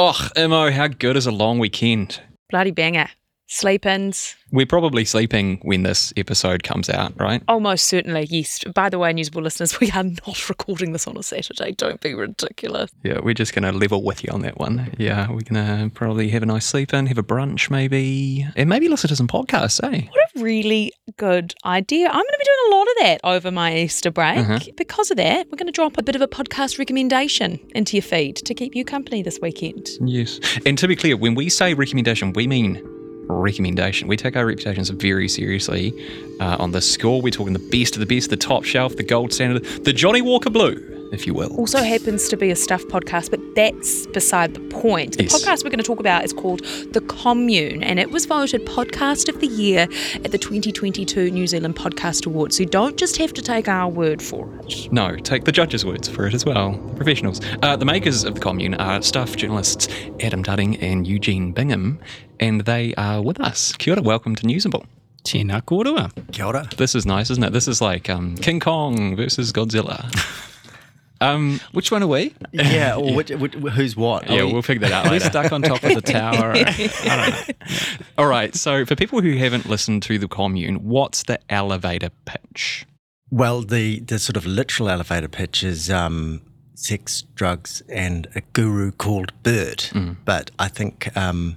Oh, Imo, how good is a long weekend? Bloody banger. Sleep ins. We're probably sleeping when this episode comes out, right? Almost certainly, yes. By the way, Newsable listeners, we are not recording this on a Saturday. Don't be ridiculous. Yeah, we're just going to level with you on that one. Yeah, we're going to probably have a nice sleep in, have a brunch maybe, and maybe listen to some podcasts, eh? What a really good idea. I'm going to be doing a lot of that over my Easter break. Uh-huh. Because of that, we're going to drop a bit of a podcast recommendation into your feed to keep you company this weekend. Yes. And to be clear, when we say recommendation, we mean recommendation. We take our reputations very seriously. Uh, on the score, we're talking the best of the best, the top shelf, the gold standard, the Johnnie Walker Blue, if you will. Also happens to be a stuff podcast, but that's beside the point. The Yes. podcast we're going to talk about is called The Commune, and it was voted Podcast of the Year at the 2022 New Zealand Podcast Awards. So you don't just have to take our word for it. No, take the judges' words for it as well. The professionals. Uh, the makers of the commune are staff journalists Adam Dudding and Eugene Bingham, and they are with us. Kia ora, welcome to Newsable. Tēnā kōrua. Kia ora. This is nice, isn't it? This is like um, King Kong versus Godzilla. um, Which one are we? Yeah, or which, which, who's what? yeah, we'll figure that out We're later. stuck on top of the tower. I don't know. All right, so for people who haven't listened to the commune, what's the elevator pitch? Well, the, the sort of literal elevator pitch is um, sex, drugs, and a guru called Bert. But I think, um,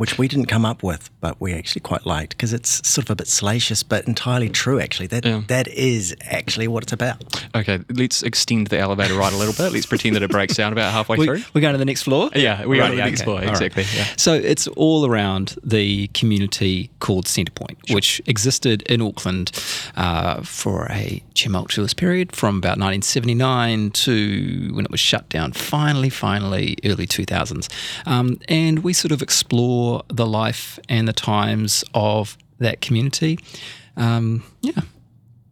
which we didn't come up with, but we actually quite liked because it's sort of a bit salacious, but entirely true, actually. That, Yeah. that is actually what it's about. Okay, let's extend the elevator ride a little bit. Let's pretend that it breaks down about halfway We, through. we're going to the next floor? Yeah, we are Right, on the next floor, All right. exactly. Yeah. So it's all around the community called Centrepoint, which existed in Auckland uh, for a tumultuous period from about 1979 to when it was shut down, finally, finally, early 2000s. Um, and we sort of explore the life and the times of that community. Um, yeah,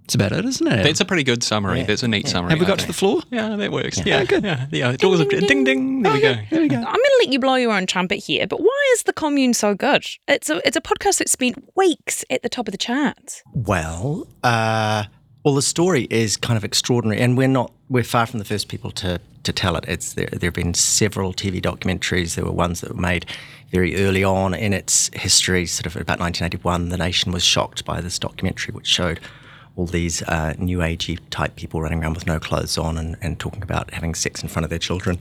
that's about it, isn't it? That's a pretty good summary. That's a neat summary. Have we I got to the floor? Yeah, that works. Yeah, good. Yeah, yeah. Doors of ding ding. There we go. There we go. I'm going to let you blow your own trumpet here, but why is The Commune so good? It's a, it's a podcast that spent weeks at the top of the charts. Well, uh, well, the story is kind of extraordinary, and we're not we're far from the first people to to tell it. It's there. There have been several TV documentaries. There were ones that were made very early on in its history, sort of about 1981. The nation was shocked by this documentary, which showed all these uh, new agey type people running around with no clothes on and, and talking about having sex in front of their children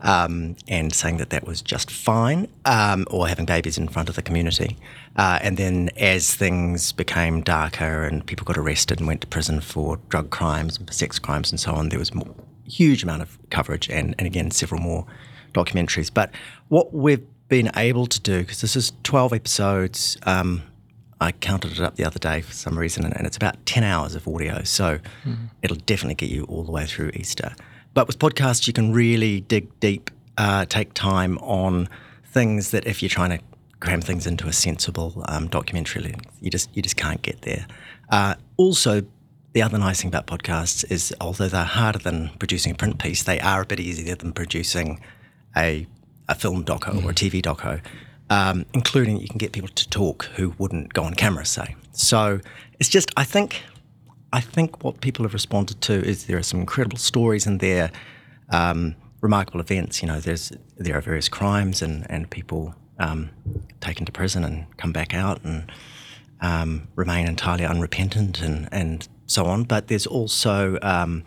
um, and saying that that was just fine um, or having babies in front of the community. Uh, and then as things became darker and people got arrested and went to prison for drug crimes and sex crimes and so on, there was a huge amount of coverage and, and again, several more documentaries. But what we've been able to do, because this is 12 episodes, um, I counted it up the other day for some reason, and, and it's about 10 hours of audio. So it'll definitely get you all the way through Easter. But with podcasts, you can really dig deep, uh, take time on things that if you're trying to cram things into a sensible um, documentary length, you just, you just can't get there. Uh, also, the other nice thing about podcasts is although they're harder than producing a print piece, they are a bit easier than producing a, a film doco or a TV doco, um, including you can get people to talk who wouldn't go on camera, say. So it's just, I think, I think what people have responded to is there are some incredible stories in there, um, remarkable events. You know, there's there are various crimes and and people um, taken to prison and come back out and um, remain entirely unrepentant and and so on. But there's also um,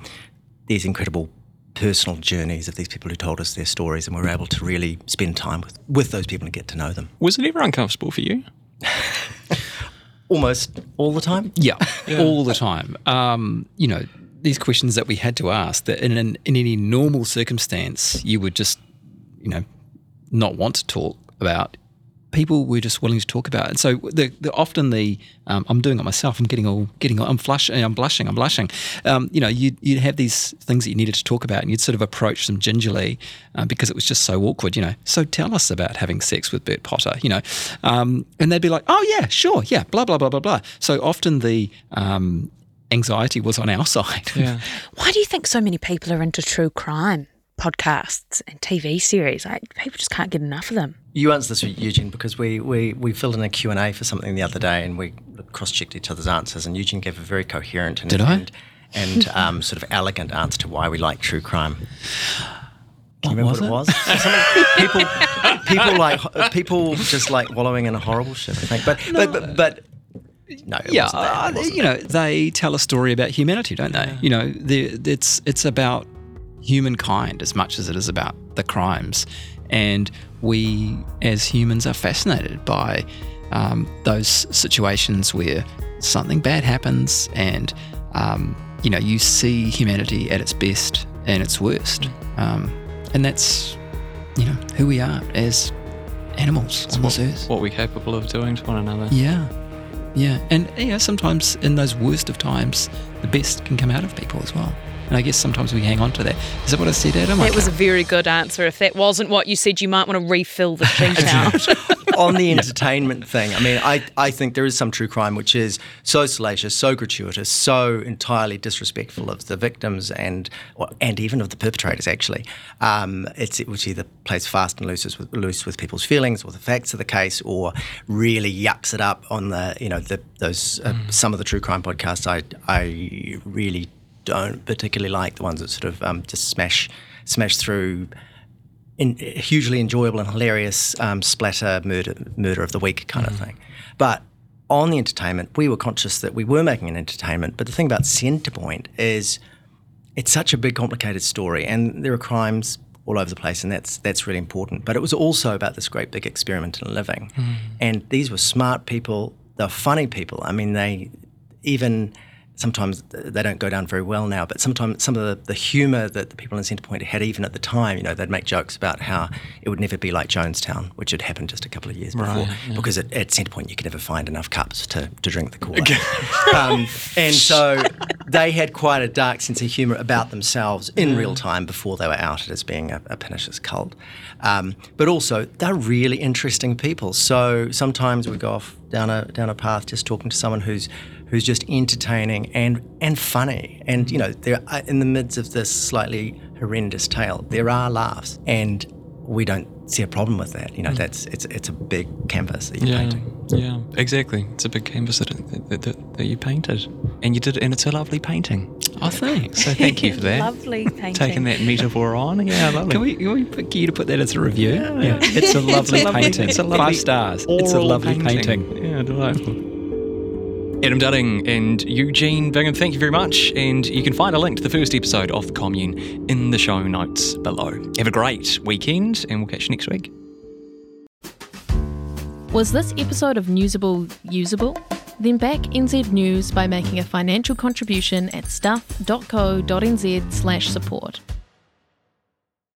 these incredible personal journeys of these people who told us their stories, and we were able to really spend time with with those people and get to know them Was it ever uncomfortable for you? almost all the time. Yeah, all the time. Um, you know, these questions that we had to ask that in, an, in any normal circumstance you would just, you know, not want to talk about. People were just willing to talk about, it. and so the, the often the um, I'm doing it myself. I'm getting all getting all, I'm flushing. I'm blushing. I'm blushing. Um, you know, you'd, you'd have these things that you needed to talk about, and you'd sort of approach them gingerly uh, because it was just so awkward. You know, so tell us about having sex with Bert Potter. You know, um, and they'd be like, oh yeah, sure, yeah, blah blah blah blah blah. So often the um, anxiety was on our side. Yeah. Why do you think so many people are into true crime podcasts and TV series? Like, people just can't get enough of them. You answered this, Eugene, because we, we, we filled in a Q&A for something the other day and we cross-checked each other's answers and Eugene gave a very coherent and, Did I? and, and um, sort of elegant answer to why we like true crime. Can you What remember what it was? People, people like people just like wallowing in a horrible shit. I think, but but but, but no, it yeah, wasn't that, uh, it wasn't you know, they tell a story about humanity, don't they? You know, the- it's it's about humankind as much as it is about the crimes, and we as humans are fascinated by um, those situations where something bad happens, and um, you know, you see humanity at its best and its worst, um, and that's you know who we are as animals on this earth. What we're capable of doing to one another. Yeah. Yeah. And yeah, sometimes in those worst of times, the best can come out of people as well. And I guess sometimes we hang on to that. Is that what I said, Adam? That was a very good answer. If that wasn't what you said, you might want to refill the sheet out. on the entertainment thing, I mean, I, I think there is some true crime which is so salacious, so gratuitous, so entirely disrespectful of the victims and or, and even of the perpetrators. Actually, um, it's which either plays fast and loose with, loose with people's feelings or the facts of the case, or really yucks it up on the you know the, those uh, some of the true crime podcasts. I I really don't particularly like the ones that sort of um, just smash smash through in, hugely enjoyable and hilarious um, splatter murder murder of the week kind of thing. But on the entertainment, we were conscious that we were making an entertainment. But the thing about Centrepoint is it's such a big, complicated story, and there are crimes all over the place, and that's that's really important. But it was also about this great big experiment in living, and these were smart people. They're funny people. I mean, they even sometimes they don't go down very well now, but sometimes some of the, the humour that the people in Centrepoint had, even at the time, you know, they'd make jokes about how it would never be like Jonestown, which had happened just a couple of years before, because at, at Centrepoint you could never find enough cups to, to drink the Kool-Aid. um, and so they had quite a dark sense of humour about themselves in real time before they were outed as being a, a pernicious cult. Um, but also, they're really interesting people. So sometimes we go off down a down a path just talking to someone who's who's just entertaining and and funny. And you know, they're uh, in the midst of this slightly horrendous tale. There are laughs, and we don't see a problem with that. You know, that's it's it's a big canvas that you're Yeah, painting. yeah, exactly. It's a big canvas that, that, that, that you painted, and you did, and it's a lovely painting. Oh, thanks. So thank you for that. Lovely painting. Taking that metaphor on, yeah, lovely. Can we, can we get you to put that as a review? Yeah. It's a lovely lovely- painting. it's a lovely Five stars. It's a Oral lovely painting. Yeah, delightful. Adam Dudding and Eugene Bingham, thank you very much. And you can find a link to the first episode of The Commune in the show notes below. Have a great weekend, and we'll catch you next week. Was this episode of Newsable usable? Then back NZ News by making a financial contribution at stuff.co.nz slash support.